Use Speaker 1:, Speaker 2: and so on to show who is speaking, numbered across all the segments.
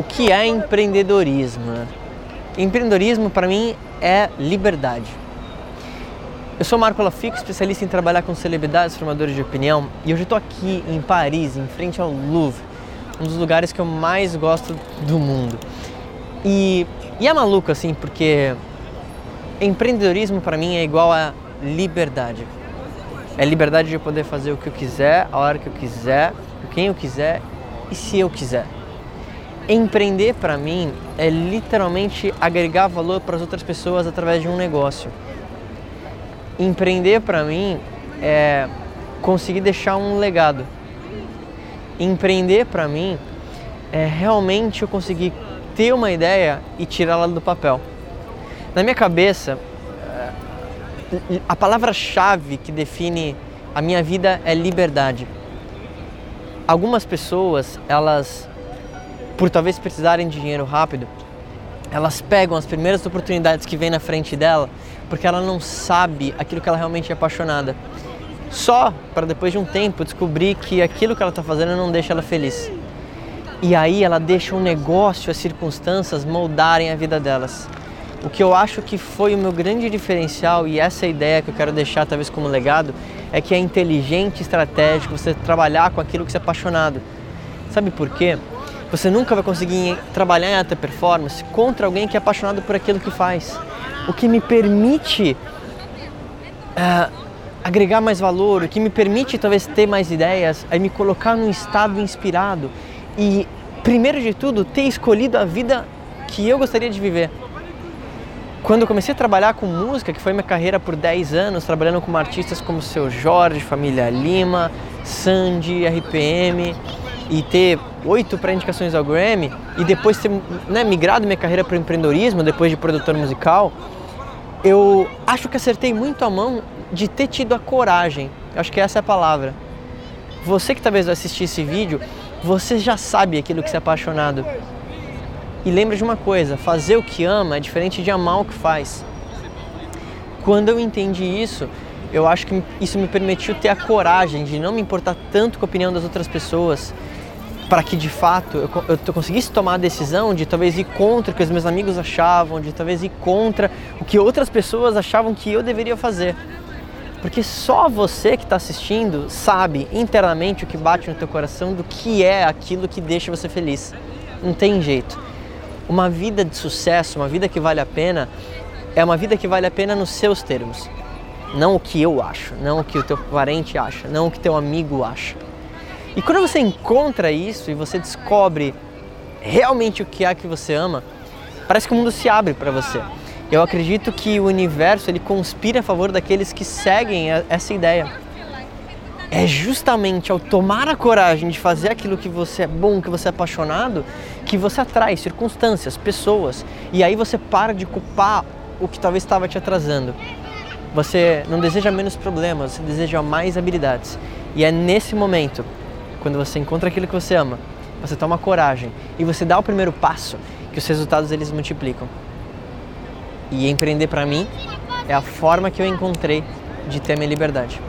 Speaker 1: o que é empreendedorismo? Empreendedorismo para mim é liberdade. Eu sou Marco Lafico, especialista em trabalhar com celebridades, formadores de opinião, e hoje estou aqui em Paris, em frente ao Louvre, um dos lugares que eu mais gosto do mundo. E, e é maluco assim, porque empreendedorismo para mim é igual a liberdade. É liberdade de poder fazer o que eu quiser, a hora que eu quiser, com quem eu quiser e se eu quiser. Empreender para mim é literalmente agregar valor para as outras pessoas através de um negócio. Empreender para mim é conseguir deixar um legado. Empreender para mim é realmente eu conseguir ter uma ideia e tirá-la do papel. Na minha cabeça, eh, a palavra-chave que define a minha vida é liberdade. Algumas pessoas, elas, por talvez precisarem de dinheiro rápido, elas pegam as primeiras oportunidades que vem na frente dela porque ela não sabe aquilo que ela realmente é apaixonada. Só para depois de um tempo descobrir que aquilo que ela está fazendo não deixa ela feliz. E aí ela deixa o negócio, as circunstâncias moldarem a vida delas. O que eu acho que foi o meu grande diferencial e essa ideia que eu quero deixar talvez como legado é que é inteligente, estratégico você trabalhar com aquilo que você é apaixonado. Sabe por quê? Você nunca vai conseguir trabalhar em alta performance contra alguém que é apaixonado por aquilo que faz. O que me permite uh, agregar mais valor, o que me permite talvez ter mais ideias, é me colocar num estado inspirado e, primeiro de tudo, ter escolhido a vida que eu gostaria de viver. Quando eu comecei a trabalhar com música, que foi minha carreira por 10 anos, trabalhando com artistas como Seu Jorge, Família Lima, Sandy, RPM, e ter oito pré-indicações ao Grammy, e depois ter né, migrado minha carreira para o empreendedorismo, depois de produtor musical, eu acho que acertei muito a mão de ter tido a coragem. Eu acho que essa é a palavra. Você que talvez assistir esse vídeo, você já sabe aquilo que você é apaixonado. E lembra de uma coisa: fazer o que ama é diferente de amar o que faz. Quando eu entendi isso, eu acho que isso me permitiu ter a coragem de não me importar tanto com a opinião das outras pessoas, para que de fato eu, eu conseguisse tomar a decisão de talvez ir contra o que os meus amigos achavam, de talvez ir contra o que outras pessoas achavam que eu deveria fazer. Porque só você que está assistindo sabe internamente o que bate no teu coração do que é aquilo que deixa você feliz. Não tem jeito. Uma vida de sucesso, uma vida que vale a pena, é uma vida que vale a pena nos seus termos. Não o que eu acho, não o que o teu parente acha, não o que teu amigo acha. E quando você encontra isso e você descobre realmente o que é que você ama, parece que o mundo se abre para você. Eu acredito que o universo ele conspira a favor daqueles que seguem essa ideia é justamente ao tomar a coragem de fazer aquilo que você é bom, que você é apaixonado, que você atrai circunstâncias, pessoas, e aí você para de culpar o que talvez estava te atrasando. Você não deseja menos problemas, você deseja mais habilidades. E é nesse momento, quando você encontra aquilo que você ama, você toma coragem e você dá o primeiro passo, que os resultados eles multiplicam. E empreender para mim é a forma que eu encontrei de ter a minha liberdade.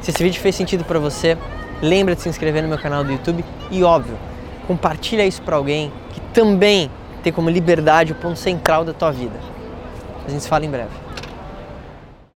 Speaker 1: Se esse vídeo fez sentido para você, lembra de se inscrever no meu canal do YouTube e, óbvio, compartilha isso para alguém que também tem como liberdade o ponto central da tua vida. A gente se fala em breve.